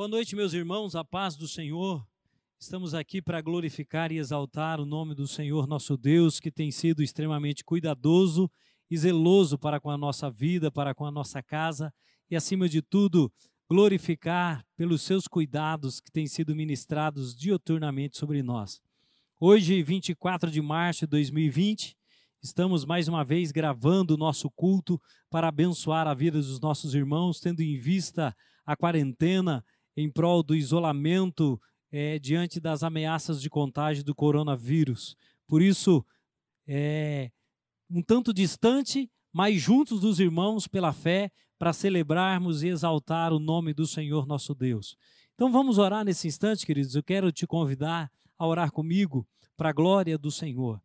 Boa noite, meus irmãos, a paz do Senhor. Estamos aqui para glorificar e exaltar o nome do Senhor nosso Deus, que tem sido extremamente cuidadoso e zeloso para com a nossa vida, para com a nossa casa e, acima de tudo, glorificar pelos seus cuidados que têm sido ministrados dioturnamente sobre nós. Hoje, 24 de março de 2020, estamos mais uma vez gravando o nosso culto para abençoar a vida dos nossos irmãos, tendo em vista a quarentena em prol do isolamento é, diante das ameaças de contágio do coronavírus. Por isso, é, um tanto distante, mas juntos dos irmãos pela fé, para celebrarmos e exaltar o nome do Senhor nosso Deus. Então vamos orar nesse instante, queridos. Eu quero te convidar a orar comigo para a glória do Senhor.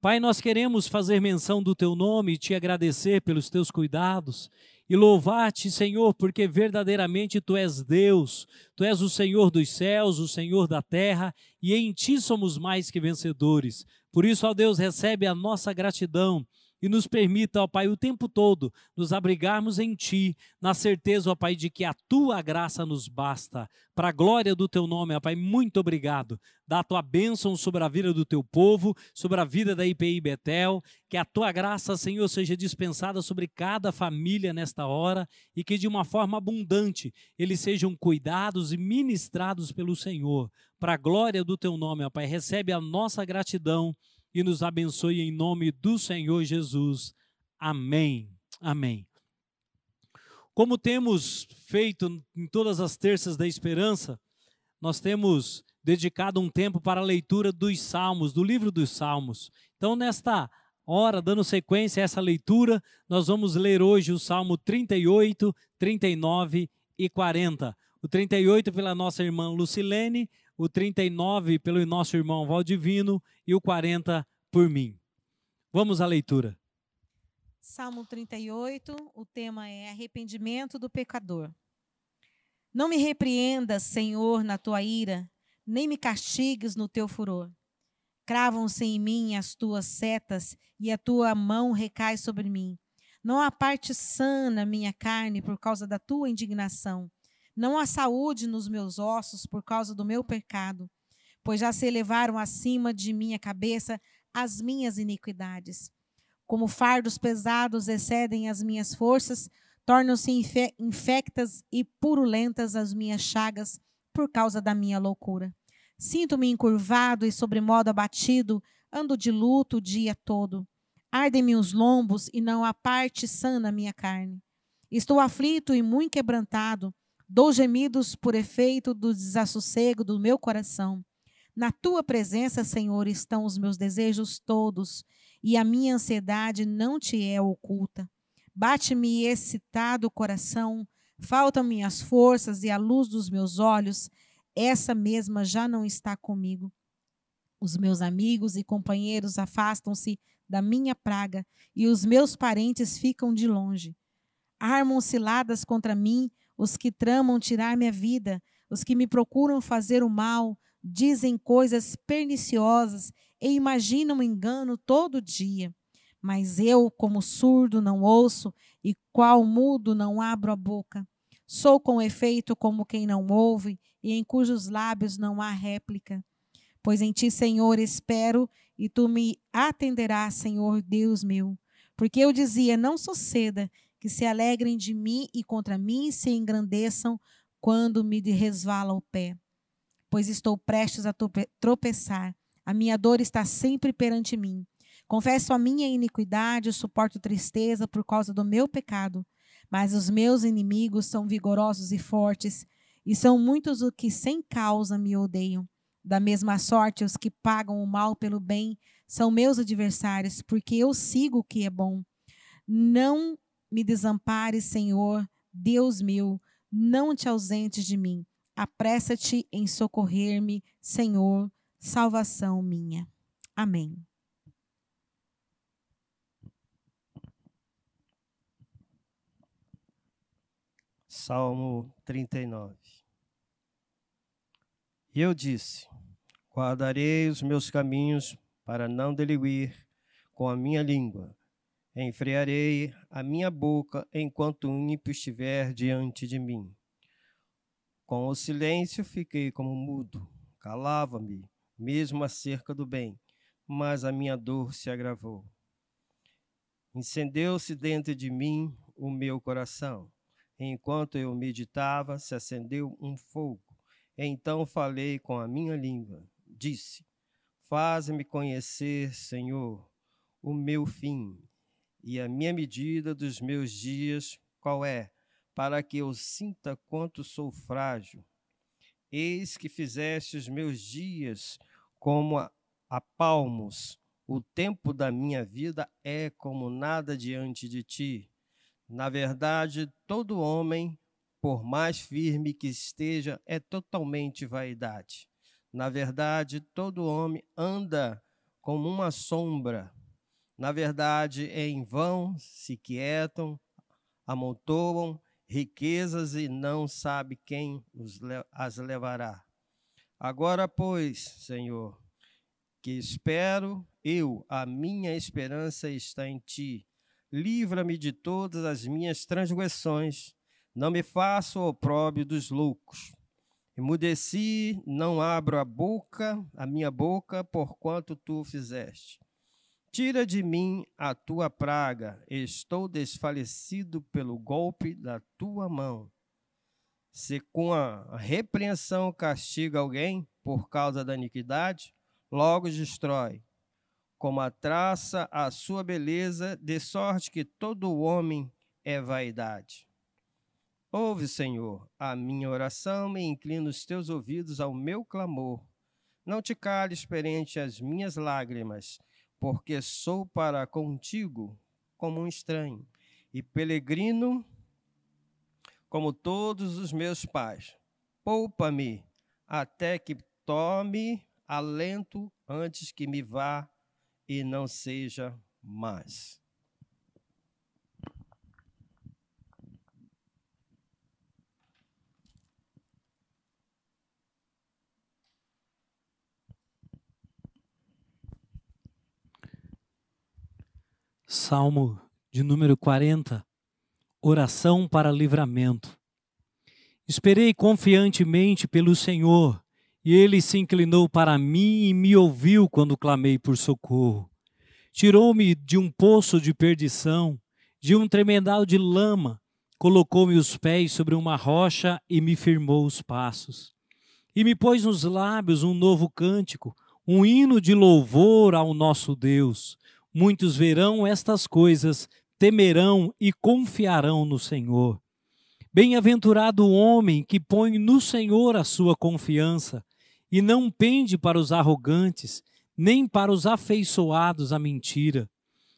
Pai, nós queremos fazer menção do teu nome e te agradecer pelos teus cuidados e louvar-te, Senhor, porque verdadeiramente tu és Deus, tu és o Senhor dos céus, o Senhor da terra, e em ti somos mais que vencedores. Por isso, ó Deus, recebe a nossa gratidão e nos permita, ó Pai, o tempo todo nos abrigarmos em Ti, na certeza, ó Pai, de que a Tua graça nos basta. Para a glória do Teu nome, ó Pai, muito obrigado. Dá a Tua bênção sobre a vida do Teu povo, sobre a vida da IPI Betel, que a Tua graça, Senhor, seja dispensada sobre cada família nesta hora e que de uma forma abundante eles sejam cuidados e ministrados pelo Senhor. Para a glória do Teu nome, ó Pai, recebe a nossa gratidão e nos abençoe em nome do Senhor Jesus. Amém. Amém. Como temos feito em todas as terças da esperança, nós temos dedicado um tempo para a leitura dos Salmos, do livro dos Salmos. Então, nesta hora, dando sequência a essa leitura, nós vamos ler hoje o Salmo 38, 39 e 40. O 38 pela nossa irmã Lucilene, o 39 pelo nosso irmão Valdivino e o 40 por mim. Vamos à leitura. Salmo 38, o tema é arrependimento do pecador. Não me repreendas, Senhor, na tua ira, nem me castigues no teu furor. Cravam-se em mim as tuas setas e a tua mão recai sobre mim. Não há parte sã na minha carne por causa da tua indignação. Não há saúde nos meus ossos por causa do meu pecado, pois já se elevaram acima de minha cabeça as minhas iniquidades. Como fardos pesados excedem as minhas forças, tornam-se infectas e purulentas as minhas chagas por causa da minha loucura. Sinto-me encurvado e sobremodo abatido, ando de luto o dia todo. Ardem-me os lombos e não há parte sã na minha carne. Estou aflito e muito quebrantado, dou gemidos por efeito do desassossego do meu coração. Na tua presença, Senhor, estão os meus desejos todos, e a minha ansiedade não te é oculta. Bate-me excitado o coração, faltam-me as forças e a luz dos meus olhos, essa mesma já não está comigo. Os meus amigos e companheiros afastam-se da minha praga, e os meus parentes ficam de longe. Armam ciladas contra mim os que tramam tirar minha vida, os que me procuram fazer o mal, dizem coisas perniciosas e imaginam engano todo dia. Mas eu, como surdo, não ouço, e qual mudo não abro a boca. Sou com efeito como quem não ouve, e em cujos lábios não há réplica. Pois em ti, Senhor, espero, e tu me atenderás, Senhor Deus meu. Porque eu dizia: não suceda que se alegrem de mim e contra mim se engrandeçam quando me resvala o pé pois estou prestes a tropeçar. A minha dor está sempre perante mim. Confesso a minha iniquidade, suporto tristeza por causa do meu pecado. Mas os meus inimigos são vigorosos e fortes, e são muitos os que sem causa me odeiam. Da mesma sorte, os que pagam o mal pelo bem são meus adversários, porque eu sigo o que é bom. Não me desampares, Senhor, Deus meu, não te ausentes de mim. Apressa-te em socorrer-me, Senhor, salvação minha. Amém. Salmo 39 E eu disse: Guardarei os meus caminhos para não delinquir com a minha língua. Enfrearei a minha boca enquanto o ímpio estiver diante de mim. Com o silêncio fiquei como mudo, calava-me, mesmo acerca do bem, mas a minha dor se agravou. Incendeu-se dentro de mim o meu coração. Enquanto eu meditava, se acendeu um fogo. Então falei com a minha língua. Disse: Faz-me conhecer, Senhor, o meu fim e a minha medida dos meus dias, qual é? Para que eu sinta quanto sou frágil. Eis que fizeste os meus dias como a, a palmos. O tempo da minha vida é como nada diante de ti. Na verdade, todo homem, por mais firme que esteja, é totalmente vaidade. Na verdade, todo homem anda como uma sombra. Na verdade, é em vão se quietam, amontoam riquezas e não sabe quem as levará. Agora, pois, Senhor, que espero, eu, a minha esperança está em ti. Livra-me de todas as minhas transgressões, não me faça o opróbrio dos loucos. Emudeci, não abro a boca, a minha boca, porquanto tu fizeste. Tira de mim a tua praga, estou desfalecido pelo golpe da tua mão. Se com a repreensão castiga alguém por causa da iniquidade, logo destrói. Como a traça a sua beleza, de sorte que todo homem é vaidade. Ouve, Senhor, a minha oração e inclina os teus ouvidos ao meu clamor. Não te cales perante as minhas lágrimas, porque sou para contigo como um estranho e peregrino como todos os meus pais. Poupa-me até que tome alento antes que me vá e não seja mais. Salmo de número 40, oração para livramento. Esperei confiantemente pelo Senhor, e ele se inclinou para mim e me ouviu quando clamei por socorro. Tirou-me de um poço de perdição, de um tremendal de lama, colocou-me os pés sobre uma rocha e me firmou os passos. E me pôs nos lábios um novo cântico, um hino de louvor ao nosso Deus. Muitos verão estas coisas, temerão e confiarão no Senhor. Bem-aventurado o homem que põe no Senhor a sua confiança e não pende para os arrogantes, nem para os afeiçoados à mentira.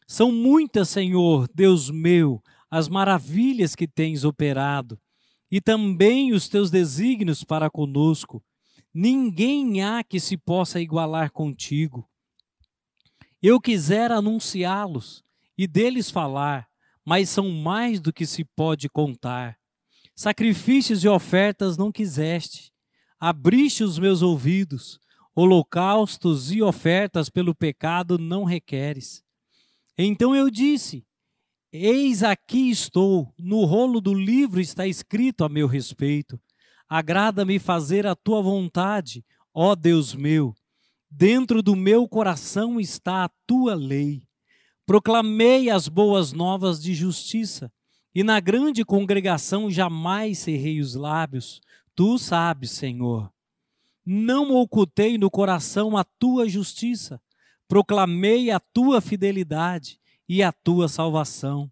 São muitas, Senhor, Deus meu, as maravilhas que tens operado, e também os teus desígnios para conosco. Ninguém há que se possa igualar contigo. Eu quisera anunciá-los e deles falar, mas são mais do que se pode contar. Sacrifícios e ofertas não quiseste, abriste os meus ouvidos, holocaustos e ofertas pelo pecado não requeres. Então eu disse: Eis aqui estou, no rolo do livro está escrito a meu respeito. Agrada-me fazer a tua vontade, ó Deus meu. Dentro do meu coração está a tua lei. Proclamei as boas novas de justiça, e na grande congregação jamais cerrei os lábios. Tu sabes, Senhor. Não ocultei no coração a tua justiça, proclamei a tua fidelidade e a tua salvação.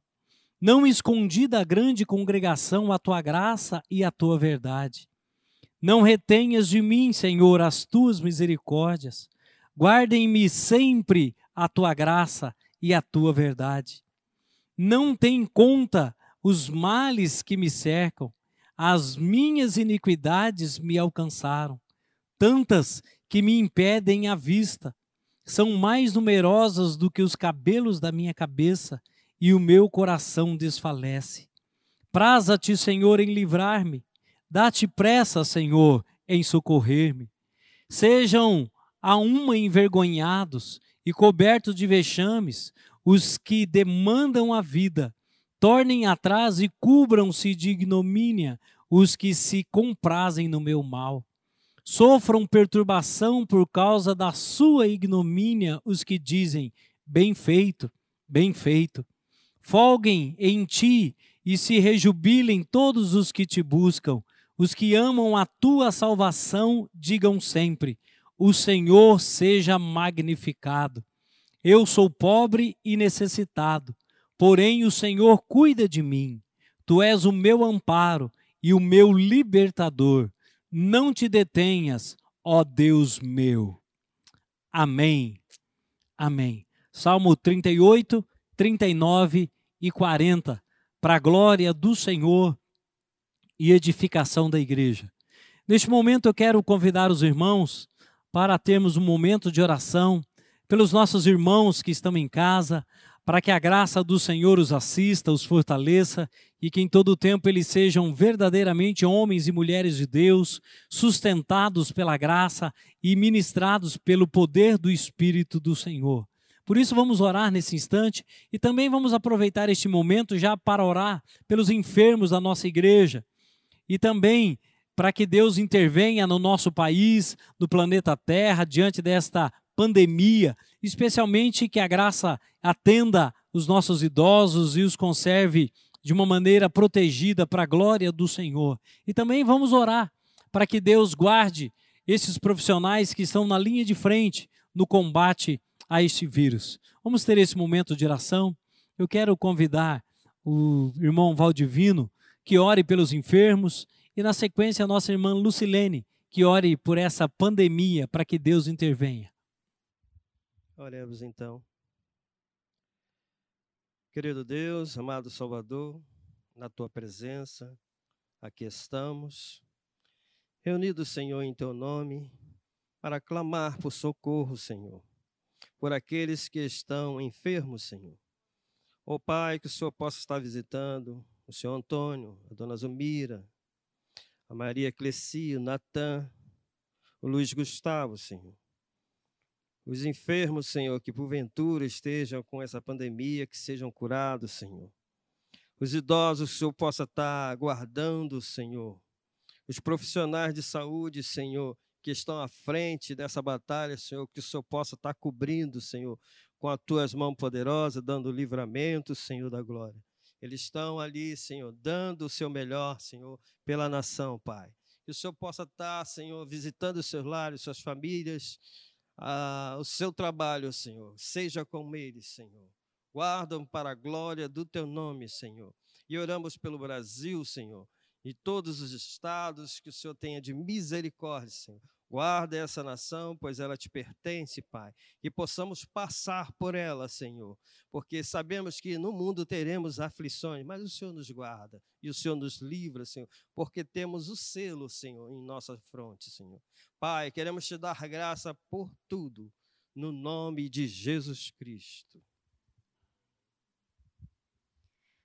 Não escondi da grande congregação a tua graça e a tua verdade. Não retenhas de mim, Senhor, as tuas misericórdias. Guardem-me sempre a tua graça e a tua verdade. Não tem conta os males que me cercam, as minhas iniquidades me alcançaram, tantas que me impedem a vista. São mais numerosas do que os cabelos da minha cabeça, e o meu coração desfalece. Praza-te, Senhor, em livrar-me Dá-te pressa, Senhor, em socorrer-me. Sejam a uma envergonhados e cobertos de vexames os que demandam a vida. Tornem atrás e cubram-se de ignomínia os que se comprazem no meu mal. Sofram perturbação por causa da sua ignomínia os que dizem: Bem feito, bem feito. Folguem em ti e se rejubilem todos os que te buscam. Os que amam a tua salvação, digam sempre: O Senhor seja magnificado. Eu sou pobre e necessitado, porém o Senhor cuida de mim. Tu és o meu amparo e o meu libertador. Não te detenhas, ó Deus meu. Amém. Amém. Salmo 38, 39 e 40, para a glória do Senhor e edificação da igreja. Neste momento eu quero convidar os irmãos para termos um momento de oração pelos nossos irmãos que estão em casa, para que a graça do Senhor os assista, os fortaleça e que em todo o tempo eles sejam verdadeiramente homens e mulheres de Deus, sustentados pela graça e ministrados pelo poder do Espírito do Senhor. Por isso, vamos orar nesse instante e também vamos aproveitar este momento já para orar pelos enfermos da nossa igreja e também para que Deus intervenha no nosso país, no planeta Terra, diante desta pandemia, especialmente que a graça atenda os nossos idosos e os conserve de uma maneira protegida para a glória do Senhor. E também vamos orar para que Deus guarde esses profissionais que estão na linha de frente no combate a este vírus. Vamos ter esse momento de oração. Eu quero convidar o irmão Valdivino que ore pelos enfermos e na sequência a nossa irmã Lucilene que ore por essa pandemia para que Deus intervenha. Oremos então. Querido Deus, amado Salvador, na tua presença, aqui estamos, reunidos, Senhor, em teu nome, para clamar por socorro, Senhor, por aqueles que estão enfermos, Senhor. Ó oh, Pai, que o Senhor possa estar visitando o Senhor Antônio, a Dona Zumira, a Maria Cleci, o Natan, o Luiz Gustavo, Senhor os enfermos, Senhor, que porventura estejam com essa pandemia, que sejam curados, Senhor. Os idosos, que o Senhor possa estar guardando, Senhor. Os profissionais de saúde, Senhor, que estão à frente dessa batalha, Senhor, que o Senhor possa estar cobrindo, Senhor, com as tuas mãos poderosas, dando livramento, Senhor da glória. Eles estão ali, Senhor, dando o seu melhor, Senhor, pela nação, Pai. Que o Senhor possa estar, Senhor, visitando os seus lares, suas famílias, ah, o seu trabalho, Senhor. Seja com eles, Senhor. Guardam para a glória do teu nome, Senhor. E oramos pelo Brasil, Senhor, e todos os estados que o Senhor tenha de misericórdia, Senhor. Guarda essa nação, pois ela te pertence, Pai. Que possamos passar por ela, Senhor. Porque sabemos que no mundo teremos aflições, mas o Senhor nos guarda e o Senhor nos livra, Senhor. Porque temos o selo, Senhor, em nossa fronte, Senhor. Pai, queremos te dar graça por tudo, no nome de Jesus Cristo.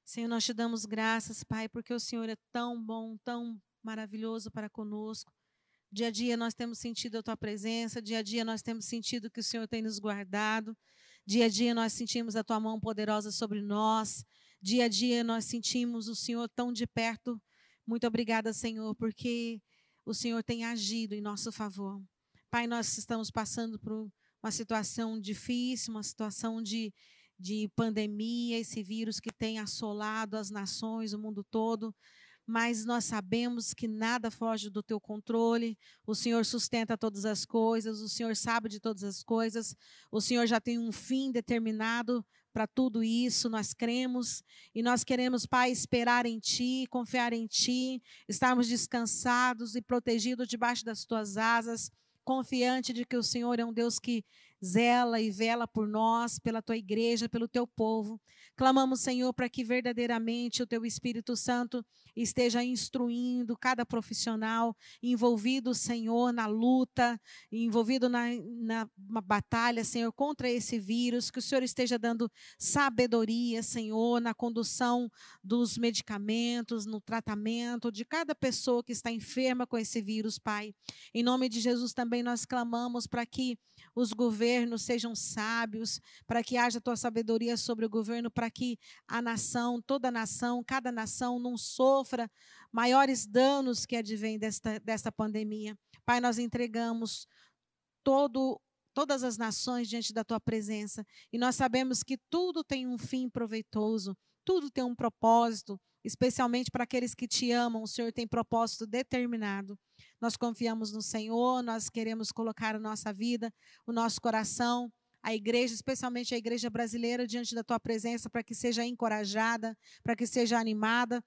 Senhor, nós te damos graças, Pai, porque o Senhor é tão bom, tão maravilhoso para conosco. Dia a dia nós temos sentido a tua presença, dia a dia nós temos sentido que o Senhor tem nos guardado, dia a dia nós sentimos a tua mão poderosa sobre nós, dia a dia nós sentimos o Senhor tão de perto. Muito obrigada, Senhor, porque o Senhor tem agido em nosso favor. Pai, nós estamos passando por uma situação difícil, uma situação de, de pandemia, esse vírus que tem assolado as nações, o mundo todo mas nós sabemos que nada foge do teu controle. O Senhor sustenta todas as coisas, o Senhor sabe de todas as coisas. O Senhor já tem um fim determinado para tudo isso, nós cremos e nós queremos, Pai, esperar em Ti, confiar em Ti, estarmos descansados e protegidos debaixo das Tuas asas, confiante de que o Senhor é um Deus que zela e vela por nós, pela tua igreja, pelo teu povo. Clamamos, Senhor, para que verdadeiramente o teu Espírito Santo esteja instruindo cada profissional envolvido, Senhor, na luta, envolvido na, na, batalha, Senhor, contra esse vírus, que o Senhor esteja dando sabedoria, Senhor, na condução dos medicamentos, no tratamento de cada pessoa que está enferma com esse vírus, Pai. Em nome de Jesus também nós clamamos para que os governos governos sejam sábios, para que haja tua sabedoria sobre o governo, para que a nação, toda a nação, cada nação não sofra maiores danos que advêm desta, desta pandemia. Pai, nós entregamos todo todas as nações diante da tua presença. E nós sabemos que tudo tem um fim proveitoso, tudo tem um propósito, especialmente para aqueles que te amam. O Senhor tem propósito determinado. Nós confiamos no Senhor, nós queremos colocar a nossa vida, o nosso coração, a igreja, especialmente a igreja brasileira, diante da tua presença, para que seja encorajada, para que seja animada,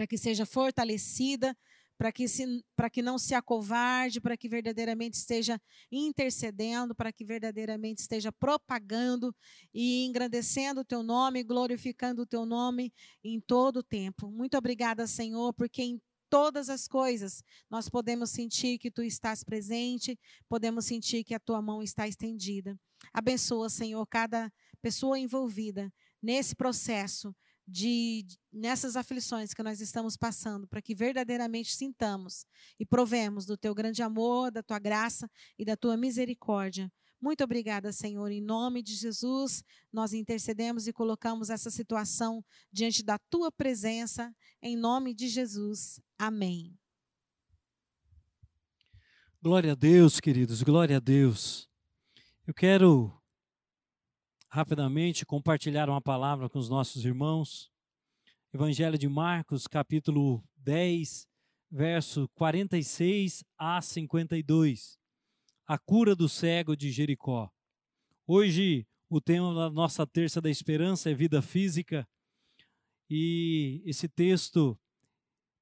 para que seja fortalecida para que, se, que não se acovarde, para que verdadeiramente esteja intercedendo, para que verdadeiramente esteja propagando e engrandecendo o teu nome, glorificando o teu nome em todo o tempo. Muito obrigada, Senhor, porque em todas as coisas nós podemos sentir que tu estás presente, podemos sentir que a tua mão está estendida. Abençoa, Senhor, cada pessoa envolvida nesse processo de nessas aflições que nós estamos passando, para que verdadeiramente sintamos e provemos do teu grande amor, da tua graça e da tua misericórdia. Muito obrigada, Senhor. Em nome de Jesus, nós intercedemos e colocamos essa situação diante da tua presença, em nome de Jesus. Amém. Glória a Deus, queridos, glória a Deus. Eu quero rapidamente compartilhar uma palavra com os nossos irmãos. Evangelho de Marcos, capítulo 10, verso 46 a 52. A cura do cego de Jericó. Hoje, o tema da nossa terça da esperança é vida física. E esse texto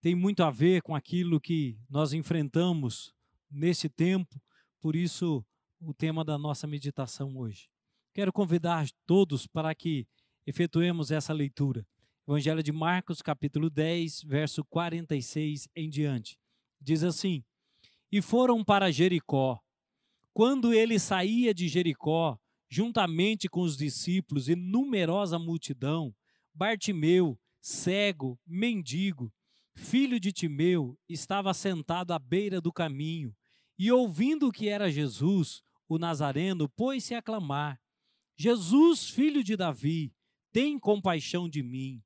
tem muito a ver com aquilo que nós enfrentamos nesse tempo, por isso o tema da nossa meditação hoje. Quero convidar todos para que efetuemos essa leitura. Evangelho de Marcos, capítulo 10, verso 46 em diante. Diz assim: E foram para Jericó. Quando ele saía de Jericó, juntamente com os discípulos e numerosa multidão, Bartimeu, cego, mendigo, filho de Timeu, estava sentado à beira do caminho, e ouvindo que era Jesus, o Nazareno, pôs-se a clamar: Jesus, filho de Davi, tem compaixão de mim.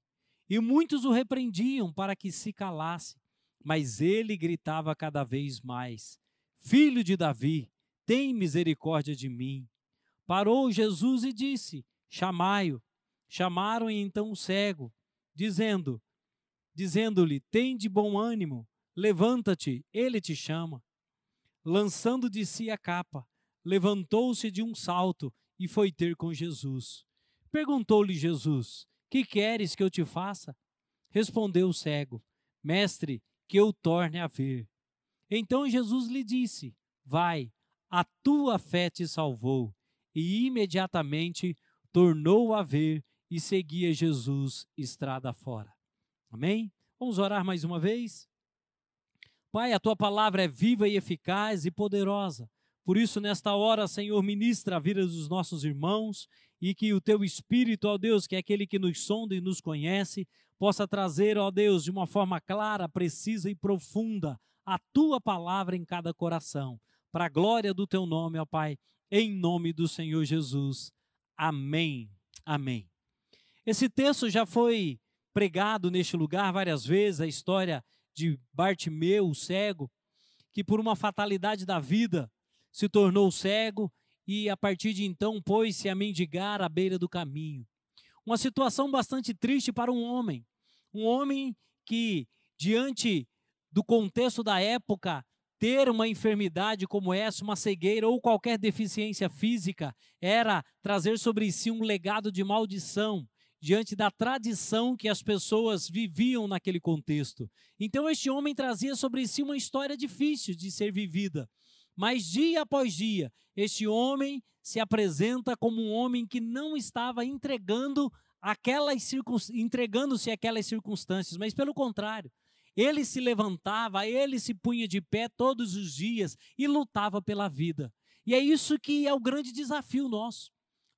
E muitos o repreendiam para que se calasse, mas ele gritava cada vez mais: Filho de Davi, tem misericórdia de mim. Parou Jesus e disse: Chamai-o. Chamaram então o cego, dizendo: dizendo-lhe: Tem de bom ânimo, levanta-te, ele te chama. Lançando de si a capa, levantou-se de um salto e foi ter com Jesus. Perguntou-lhe Jesus: Que queres que eu te faça? Respondeu o cego: Mestre, que eu torne a ver. Então Jesus lhe disse: Vai, a tua fé te salvou. E imediatamente tornou a ver e seguia Jesus estrada fora. Amém? Vamos orar mais uma vez? Pai, a tua palavra é viva e eficaz e poderosa por isso, nesta hora, Senhor, ministra a vida dos nossos irmãos e que o teu Espírito, ó Deus, que é aquele que nos sonda e nos conhece, possa trazer, ó Deus, de uma forma clara, precisa e profunda a tua palavra em cada coração, para a glória do teu nome, ó Pai, em nome do Senhor Jesus. Amém. Amém. Esse texto já foi pregado neste lugar várias vezes, a história de Bartimeu, o cego, que por uma fatalidade da vida, se tornou cego e a partir de então pôs-se a mendigar à beira do caminho. Uma situação bastante triste para um homem. Um homem que, diante do contexto da época, ter uma enfermidade como essa, uma cegueira ou qualquer deficiência física, era trazer sobre si um legado de maldição diante da tradição que as pessoas viviam naquele contexto. Então, este homem trazia sobre si uma história difícil de ser vivida. Mas dia após dia, este homem se apresenta como um homem que não estava entregando aquelas entregando-se aquelas circunstâncias, mas pelo contrário, ele se levantava, ele se punha de pé todos os dias e lutava pela vida. E é isso que é o grande desafio nosso: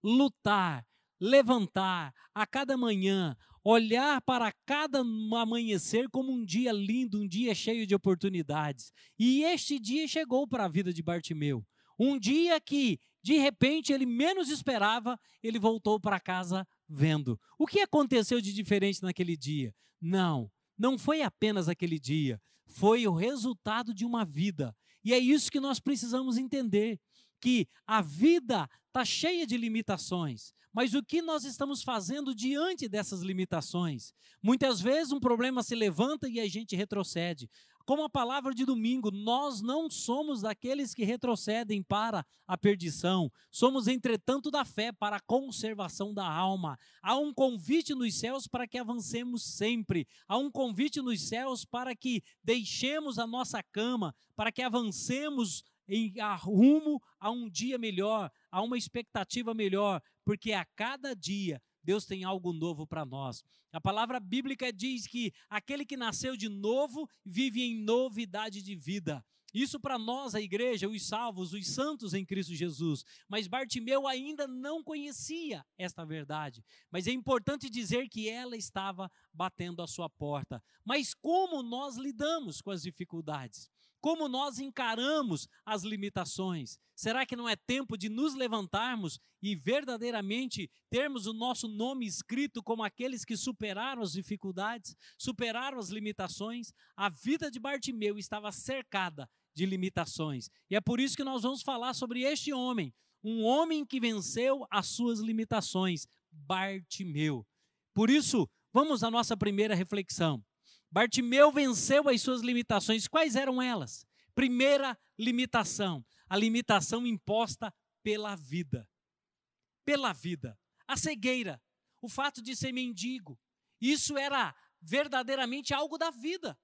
lutar, levantar a cada manhã, olhar para cada amanhecer como um dia lindo, um dia cheio de oportunidades. E este dia chegou para a vida de Bartimeu. Um dia que de repente, ele menos esperava, ele voltou para casa vendo. O que aconteceu de diferente naquele dia? Não, não foi apenas aquele dia, foi o resultado de uma vida. E é isso que nós precisamos entender que a vida está cheia de limitações, mas o que nós estamos fazendo diante dessas limitações? Muitas vezes um problema se levanta e a gente retrocede. Como a palavra de domingo, nós não somos daqueles que retrocedem para a perdição, somos, entretanto, da fé para a conservação da alma. Há um convite nos céus para que avancemos sempre, há um convite nos céus para que deixemos a nossa cama, para que avancemos em rumo a um dia melhor, a uma expectativa melhor, porque a cada dia Deus tem algo novo para nós. A palavra bíblica diz que aquele que nasceu de novo vive em novidade de vida. Isso para nós, a igreja, os salvos, os santos em Cristo Jesus. Mas Bartimeu ainda não conhecia esta verdade. Mas é importante dizer que ela estava batendo a sua porta. Mas como nós lidamos com as dificuldades? Como nós encaramos as limitações? Será que não é tempo de nos levantarmos e verdadeiramente termos o nosso nome escrito como aqueles que superaram as dificuldades, superaram as limitações? A vida de Bartimeu estava cercada de limitações. E é por isso que nós vamos falar sobre este homem, um homem que venceu as suas limitações, Bartimeu. Por isso, vamos à nossa primeira reflexão. Bartimeu venceu as suas limitações. Quais eram elas? Primeira limitação, a limitação imposta pela vida. Pela vida. A cegueira, o fato de ser mendigo. Isso era verdadeiramente algo da vida.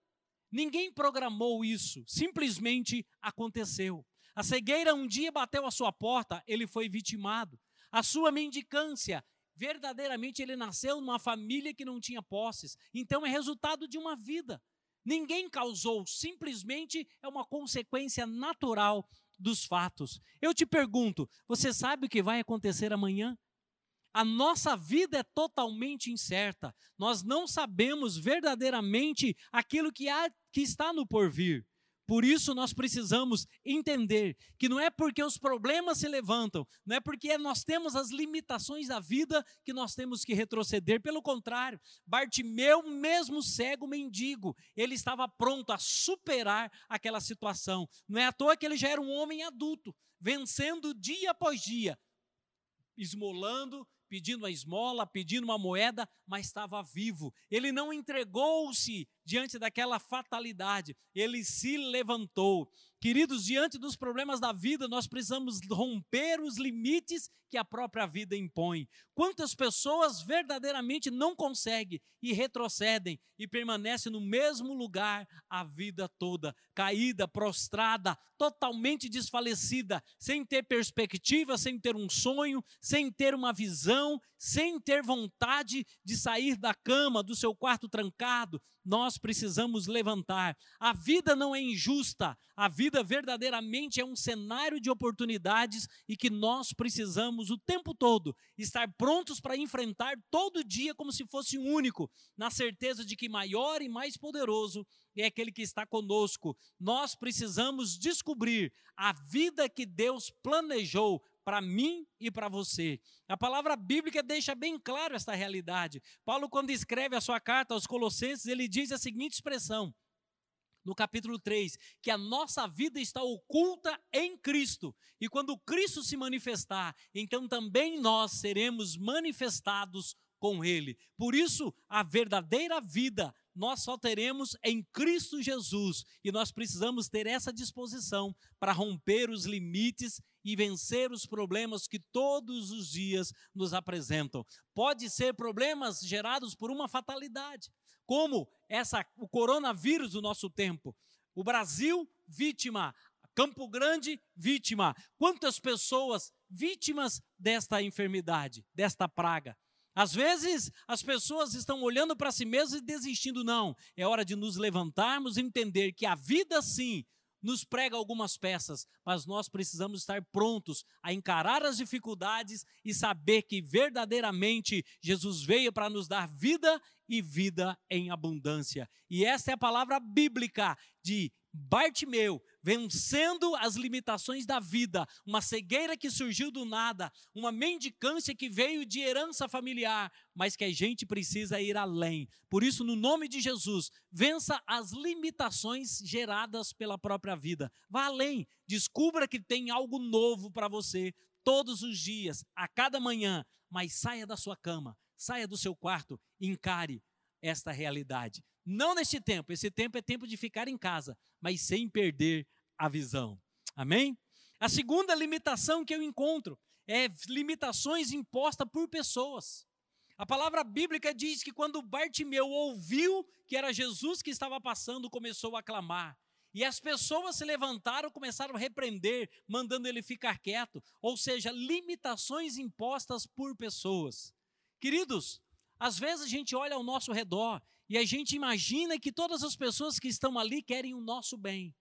Ninguém programou isso, simplesmente aconteceu. A cegueira um dia bateu à sua porta, ele foi vitimado. A sua mendicância verdadeiramente ele nasceu numa família que não tinha posses. Então é resultado de uma vida. Ninguém causou, simplesmente é uma consequência natural dos fatos. Eu te pergunto, você sabe o que vai acontecer amanhã? A nossa vida é totalmente incerta. Nós não sabemos verdadeiramente aquilo que, há, que está no porvir. Por isso nós precisamos entender que não é porque os problemas se levantam, não é porque nós temos as limitações da vida que nós temos que retroceder. Pelo contrário, Bartimeu, mesmo cego mendigo, ele estava pronto a superar aquela situação. Não é à toa que ele já era um homem adulto, vencendo dia após dia, esmolando, pedindo uma esmola, pedindo uma moeda, mas estava vivo. Ele não entregou-se diante daquela fatalidade, ele se levantou. Queridos, diante dos problemas da vida, nós precisamos romper os limites que a própria vida impõe. Quantas pessoas verdadeiramente não conseguem e retrocedem e permanecem no mesmo lugar a vida toda, caída, prostrada, totalmente desfalecida, sem ter perspectiva, sem ter um sonho, sem ter uma visão, sem ter vontade de sair da cama, do seu quarto trancado, nós precisamos levantar. A vida não é injusta, a vida verdadeiramente é um cenário de oportunidades e que nós precisamos o tempo todo estar prontos para enfrentar todo dia como se fosse um único, na certeza de que maior e mais poderoso é aquele que está conosco. Nós precisamos descobrir a vida que Deus planejou para mim e para você. A palavra bíblica deixa bem claro esta realidade. Paulo, quando escreve a sua carta aos Colossenses, ele diz a seguinte expressão: no capítulo 3, que a nossa vida está oculta em Cristo. E quando Cristo se manifestar, então também nós seremos manifestados com Ele. Por isso, a verdadeira vida nós só teremos em Cristo Jesus. E nós precisamos ter essa disposição para romper os limites e vencer os problemas que todos os dias nos apresentam. Pode ser problemas gerados por uma fatalidade, como essa o coronavírus do nosso tempo. O Brasil vítima, Campo Grande vítima. Quantas pessoas vítimas desta enfermidade, desta praga? Às vezes as pessoas estão olhando para si mesmas e desistindo. Não, é hora de nos levantarmos e entender que a vida sim nos prega algumas peças, mas nós precisamos estar prontos a encarar as dificuldades e saber que verdadeiramente Jesus veio para nos dar vida e vida em abundância. E essa é a palavra bíblica de Bartimeu, vencendo as limitações da vida, uma cegueira que surgiu do nada, uma mendicância que veio de herança familiar, mas que a gente precisa ir além. Por isso, no nome de Jesus, vença as limitações geradas pela própria vida. Vá além, descubra que tem algo novo para você todos os dias, a cada manhã, mas saia da sua cama, saia do seu quarto, encare esta realidade. Não neste tempo, esse tempo é tempo de ficar em casa, mas sem perder a visão. Amém? A segunda limitação que eu encontro é limitações impostas por pessoas. A palavra bíblica diz que quando Bartimeu ouviu que era Jesus que estava passando, começou a clamar. E as pessoas se levantaram, começaram a repreender, mandando ele ficar quieto, ou seja, limitações impostas por pessoas. Queridos, às vezes a gente olha ao nosso redor e a gente imagina que todas as pessoas que estão ali querem o nosso bem.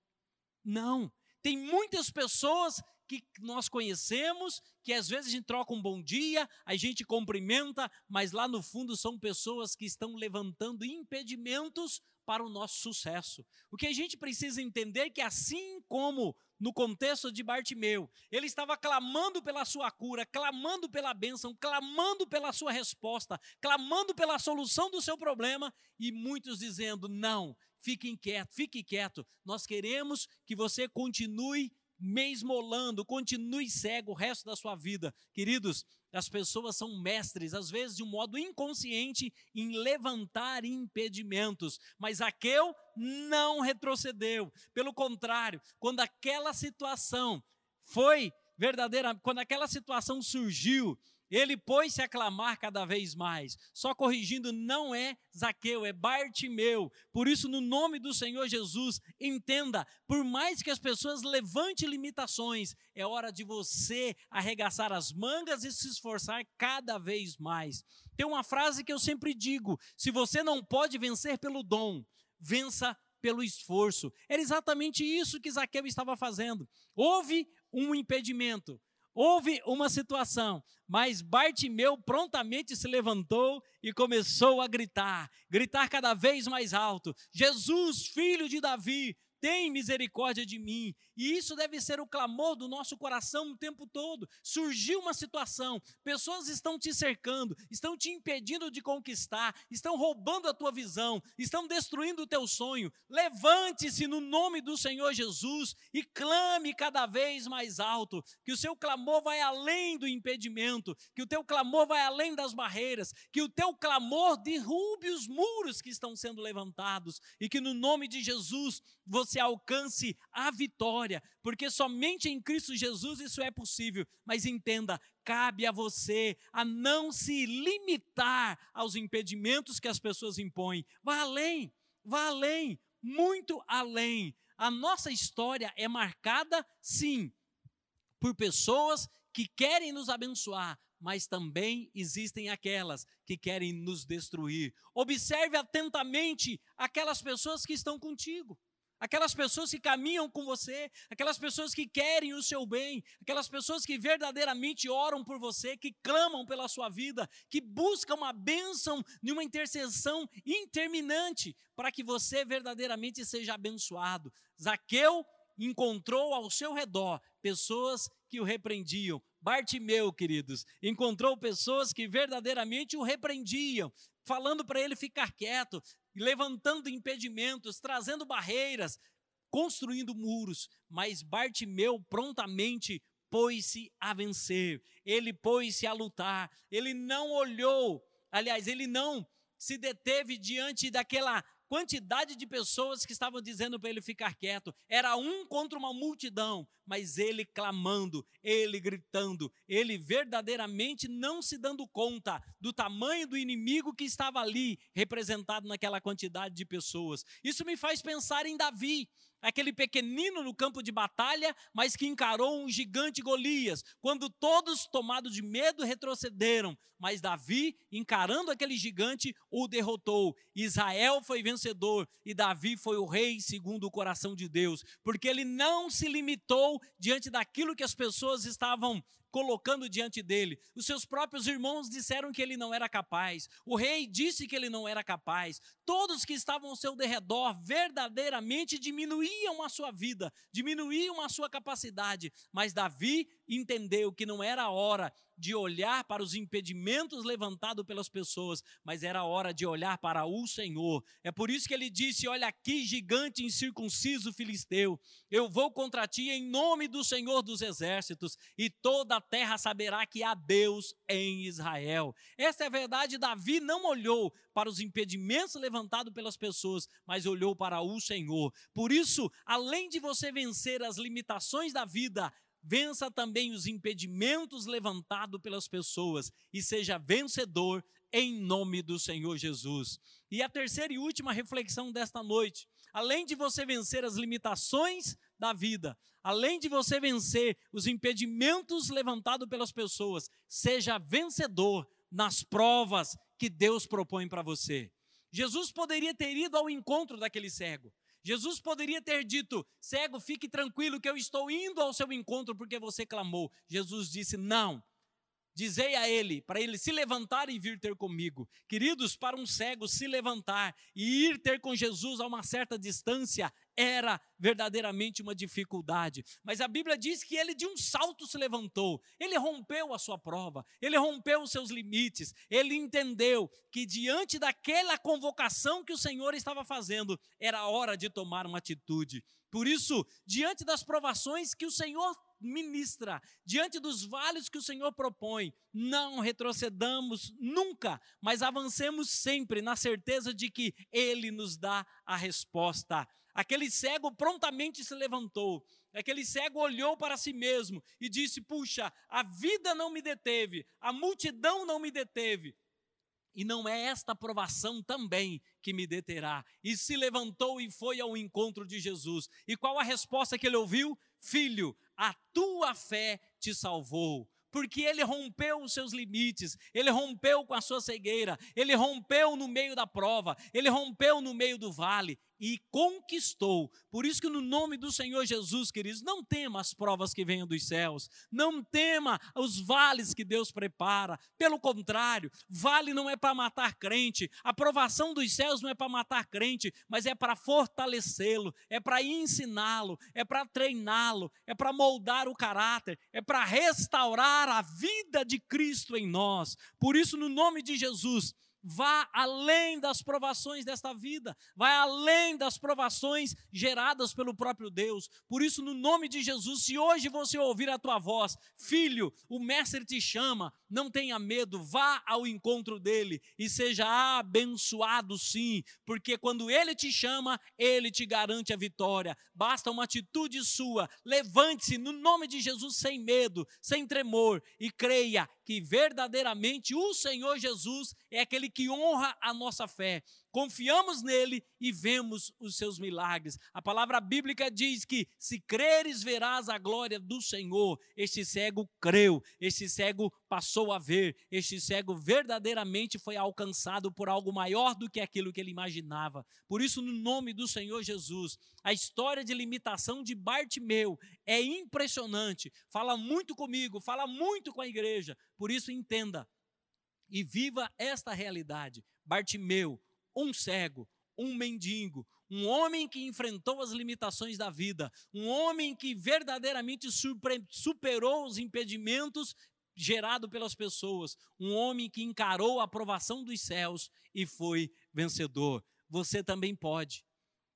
Não. Tem muitas pessoas que nós conhecemos, que às vezes a gente troca um bom dia, a gente cumprimenta, mas lá no fundo são pessoas que estão levantando impedimentos para o nosso sucesso. O que a gente precisa entender é que assim como no contexto de Bartimeu, ele estava clamando pela sua cura, clamando pela bênção, clamando pela sua resposta, clamando pela solução do seu problema, e muitos dizendo: "Não, fique quieto, fique quieto. Nós queremos que você continue mesmolando, continue cego o resto da sua vida. Queridos, as pessoas são mestres, às vezes de um modo inconsciente, em levantar impedimentos, mas Aqueu não retrocedeu. Pelo contrário, quando aquela situação foi verdadeira, quando aquela situação surgiu, ele pôs-se a clamar cada vez mais. Só corrigindo, não é Zaqueu, é Bartimeu. Por isso, no nome do Senhor Jesus, entenda: por mais que as pessoas levantem limitações, é hora de você arregaçar as mangas e se esforçar cada vez mais. Tem uma frase que eu sempre digo: se você não pode vencer pelo dom, vença pelo esforço. Era exatamente isso que Zaqueu estava fazendo. Houve um impedimento Houve uma situação, mas Bartimeu prontamente se levantou e começou a gritar, gritar cada vez mais alto: Jesus, filho de Davi, tem misericórdia de mim. E isso deve ser o clamor do nosso coração o tempo todo. Surgiu uma situação, pessoas estão te cercando, estão te impedindo de conquistar, estão roubando a tua visão, estão destruindo o teu sonho. Levante-se no nome do Senhor Jesus e clame cada vez mais alto, que o seu clamor vai além do impedimento, que o teu clamor vai além das barreiras, que o teu clamor derrube os muros que estão sendo levantados e que no nome de Jesus você você alcance a vitória, porque somente em Cristo Jesus isso é possível. Mas entenda, cabe a você a não se limitar aos impedimentos que as pessoas impõem. Vá além, vá além, muito além. A nossa história é marcada, sim, por pessoas que querem nos abençoar, mas também existem aquelas que querem nos destruir. Observe atentamente aquelas pessoas que estão contigo aquelas pessoas que caminham com você, aquelas pessoas que querem o seu bem, aquelas pessoas que verdadeiramente oram por você, que clamam pela sua vida, que buscam uma bênção de uma intercessão interminante para que você verdadeiramente seja abençoado. Zaqueu encontrou ao seu redor pessoas que o repreendiam. Bartimeu, queridos, encontrou pessoas que verdadeiramente o repreendiam, falando para ele ficar quieto, levantando impedimentos, trazendo barreiras, construindo muros, mas Bartimeu prontamente pôs-se a vencer, ele pôs-se a lutar, ele não olhou, aliás, ele não se deteve diante daquela quantidade de pessoas que estavam dizendo para ele ficar quieto. Era um contra uma multidão, mas ele clamando, ele gritando, ele verdadeiramente não se dando conta do tamanho do inimigo que estava ali representado naquela quantidade de pessoas. Isso me faz pensar em Davi aquele pequenino no campo de batalha, mas que encarou um gigante Golias, quando todos, tomados de medo, retrocederam. Mas Davi, encarando aquele gigante, o derrotou. Israel foi vencedor e Davi foi o rei segundo o coração de Deus, porque ele não se limitou diante daquilo que as pessoas estavam colocando diante dele. Os seus próprios irmãos disseram que ele não era capaz. O rei disse que ele não era capaz. Todos que estavam ao seu derredor verdadeiramente diminuíam a sua vida, diminuíam a sua capacidade. Mas Davi entendeu que não era hora de olhar para os impedimentos levantados pelas pessoas, mas era hora de olhar para o Senhor. É por isso que ele disse: Olha aqui, gigante incircunciso filisteu, eu vou contra ti em nome do Senhor dos exércitos, e toda terra saberá que há Deus em Israel. Essa é a verdade. Davi não olhou para os impedimentos levantados pelas pessoas, mas olhou para o Senhor. Por isso, além de você vencer as limitações da vida, vença também os impedimentos levantados pelas pessoas e seja vencedor em nome do Senhor Jesus. E a terceira e última reflexão desta noite, além de você vencer as limitações da vida, além de você vencer os impedimentos levantados pelas pessoas, seja vencedor nas provas que Deus propõe para você. Jesus poderia ter ido ao encontro daquele cego, Jesus poderia ter dito: cego, fique tranquilo que eu estou indo ao seu encontro porque você clamou. Jesus disse: não. Dizei a ele, para ele se levantar e vir ter comigo. Queridos, para um cego se levantar e ir ter com Jesus a uma certa distância era verdadeiramente uma dificuldade. Mas a Bíblia diz que ele de um salto se levantou, ele rompeu a sua prova, ele rompeu os seus limites, ele entendeu que diante daquela convocação que o Senhor estava fazendo, era hora de tomar uma atitude. Por isso, diante das provações que o Senhor ministra, diante dos vales que o Senhor propõe, não retrocedamos nunca, mas avancemos sempre na certeza de que Ele nos dá a resposta. Aquele cego prontamente se levantou. Aquele cego olhou para si mesmo e disse: Puxa, a vida não me deteve, a multidão não me deteve. E não é esta provação também que me deterá. E se levantou e foi ao encontro de Jesus. E qual a resposta que ele ouviu? Filho, a tua fé te salvou porque ele rompeu os seus limites, ele rompeu com a sua cegueira, ele rompeu no meio da prova, ele rompeu no meio do vale e conquistou. Por isso que no nome do Senhor Jesus, queridos, não tema as provas que venham dos céus, não tema os vales que Deus prepara. Pelo contrário, vale não é para matar crente, a provação dos céus não é para matar crente, mas é para fortalecê-lo, é para ensiná-lo, é para treiná-lo, é para moldar o caráter, é para restaurar a vida de Cristo em nós. Por isso, no nome de Jesus, vá além das provações desta vida, vai além das provações geradas pelo próprio Deus. Por isso, no nome de Jesus, se hoje você ouvir a tua voz, filho, o mestre te chama, não tenha medo, vá ao encontro dele e seja abençoado sim, porque quando ele te chama, ele te garante a vitória. Basta uma atitude sua, levante-se no nome de Jesus sem medo, sem tremor e creia que verdadeiramente o Senhor Jesus é aquele que honra a nossa fé confiamos nele e vemos os seus milagres. A palavra bíblica diz que se creres, verás a glória do Senhor. Este cego creu, este cego passou a ver, este cego verdadeiramente foi alcançado por algo maior do que aquilo que ele imaginava. Por isso, no nome do Senhor Jesus, a história de limitação de Bartimeu é impressionante. Fala muito comigo, fala muito com a igreja. Por isso, entenda e viva esta realidade. Bartimeu, um cego, um mendigo, um homem que enfrentou as limitações da vida, um homem que verdadeiramente superou os impedimentos gerados pelas pessoas, um homem que encarou a aprovação dos céus e foi vencedor. Você também pode.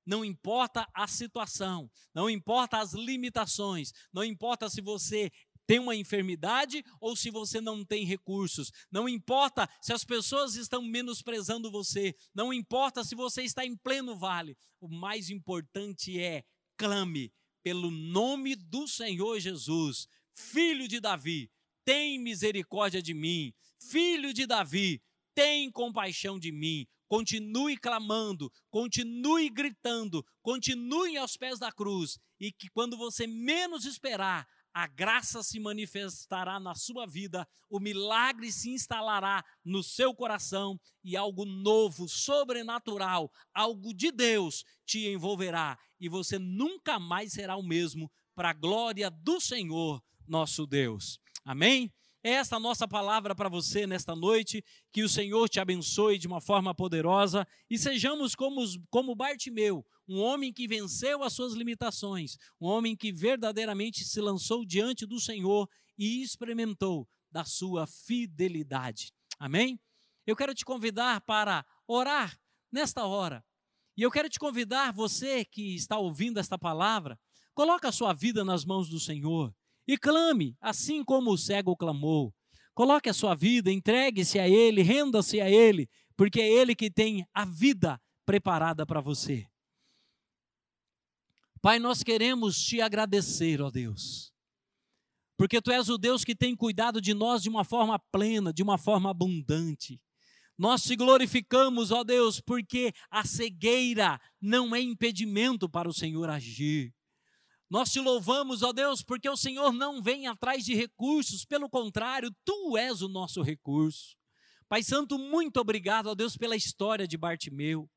Não importa a situação, não importa as limitações, não importa se você tem uma enfermidade ou se você não tem recursos. Não importa se as pessoas estão menosprezando você. Não importa se você está em pleno vale. O mais importante é clame pelo nome do Senhor Jesus, filho de Davi. Tem misericórdia de mim. Filho de Davi, tem compaixão de mim. Continue clamando, continue gritando, continue aos pés da cruz. E que quando você menos esperar, a graça se manifestará na sua vida, o milagre se instalará no seu coração e algo novo, sobrenatural, algo de Deus te envolverá e você nunca mais será o mesmo para a glória do Senhor, nosso Deus. Amém? Esta é a nossa palavra para você nesta noite, que o Senhor te abençoe de uma forma poderosa e sejamos como, como Bartimeu, um homem que venceu as suas limitações, um homem que verdadeiramente se lançou diante do Senhor e experimentou da sua fidelidade. Amém? Eu quero te convidar para orar nesta hora. E eu quero te convidar, você que está ouvindo esta palavra, coloque a sua vida nas mãos do Senhor e clame, assim como o cego clamou. Coloque a sua vida, entregue-se a Ele, renda-se a Ele, porque é Ele que tem a vida preparada para você. Pai, nós queremos te agradecer, ó Deus, porque Tu és o Deus que tem cuidado de nós de uma forma plena, de uma forma abundante. Nós te glorificamos, ó Deus, porque a cegueira não é impedimento para o Senhor agir. Nós te louvamos, ó Deus, porque o Senhor não vem atrás de recursos, pelo contrário, tu és o nosso recurso. Pai Santo, muito obrigado, ó Deus, pela história de Bartimeu.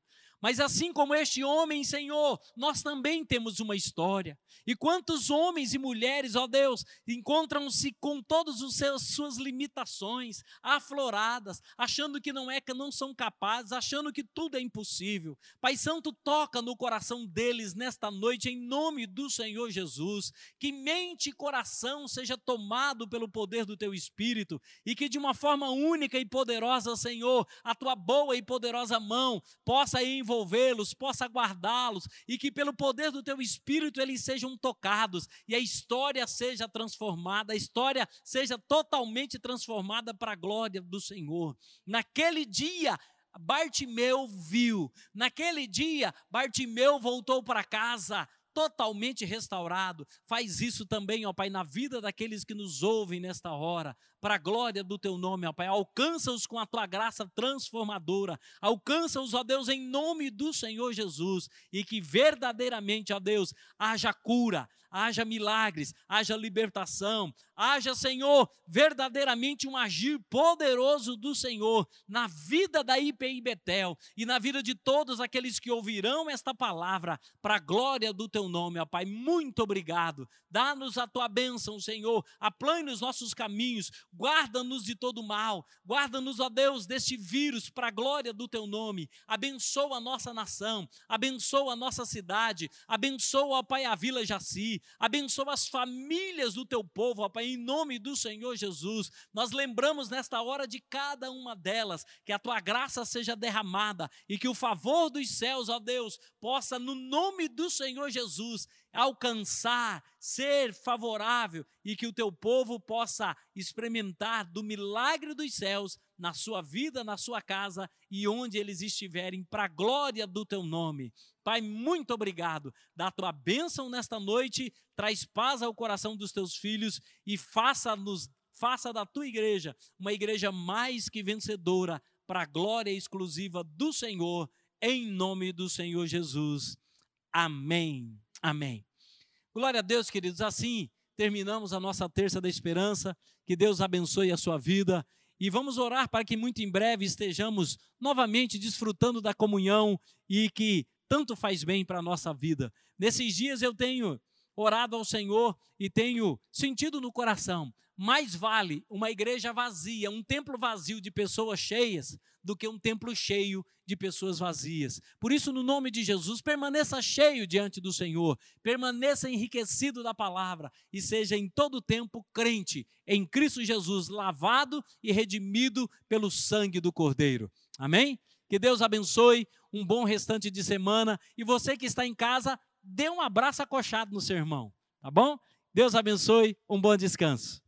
Mas assim como este homem, Senhor, nós também temos uma história. E quantos homens e mulheres, ó Deus, encontram-se com todas as suas limitações, afloradas, achando que não é que não são capazes, achando que tudo é impossível. Pai Santo, toca no coração deles nesta noite em nome do Senhor Jesus, que mente e coração seja tomado pelo poder do teu espírito e que de uma forma única e poderosa, Senhor, a tua boa e poderosa mão possa envolver envolvê-los, possa guardá-los e que pelo poder do teu espírito eles sejam tocados e a história seja transformada, a história seja totalmente transformada para a glória do Senhor. Naquele dia, Bartimeu viu. Naquele dia, Bartimeu voltou para casa totalmente restaurado. Faz isso também, ó Pai, na vida daqueles que nos ouvem nesta hora para a glória do teu nome, ó Pai. Alcança-os com a tua graça transformadora. Alcança-os, ó Deus, em nome do Senhor Jesus. E que verdadeiramente, ó Deus, haja cura, haja milagres, haja libertação, haja, Senhor, verdadeiramente um agir poderoso do Senhor na vida da IPI Betel e na vida de todos aqueles que ouvirão esta palavra para a glória do teu nome, ó Pai. Muito obrigado. Dá-nos a tua bênção, Senhor. Aplane os nossos caminhos, guarda-nos de todo mal, guarda-nos, ó Deus, deste vírus para a glória do teu nome. Abençoa a nossa nação, abençoa a nossa cidade, abençoa, ó Pai, a Vila Jaci, abençoa as famílias do teu povo, ó Pai, em nome do Senhor Jesus. Nós lembramos nesta hora de cada uma delas, que a tua graça seja derramada e que o favor dos céus, ó Deus, possa, no nome do Senhor Jesus, alcançar, ser favorável e que o teu povo possa experimentar do milagre dos céus na sua vida, na sua casa e onde eles estiverem, para a glória do teu nome. Pai, muito obrigado. Dá tua bênção nesta noite, traz paz ao coração dos teus filhos e faça-nos, faça da tua igreja uma igreja mais que vencedora para a glória exclusiva do Senhor, em nome do Senhor Jesus. Amém. Amém. Glória a Deus, queridos. Assim terminamos a nossa terça da esperança. Que Deus abençoe a sua vida. E vamos orar para que muito em breve estejamos novamente desfrutando da comunhão e que tanto faz bem para a nossa vida. Nesses dias eu tenho orado ao Senhor e tenho sentido no coração mais vale uma igreja vazia, um templo vazio de pessoas cheias, do que um templo cheio de pessoas vazias. Por isso, no nome de Jesus, permaneça cheio diante do Senhor, permaneça enriquecido da palavra e seja em todo tempo crente em Cristo Jesus, lavado e redimido pelo sangue do Cordeiro. Amém? Que Deus abençoe, um bom restante de semana e você que está em casa, dê um abraço acochado no seu irmão, tá bom? Deus abençoe, um bom descanso.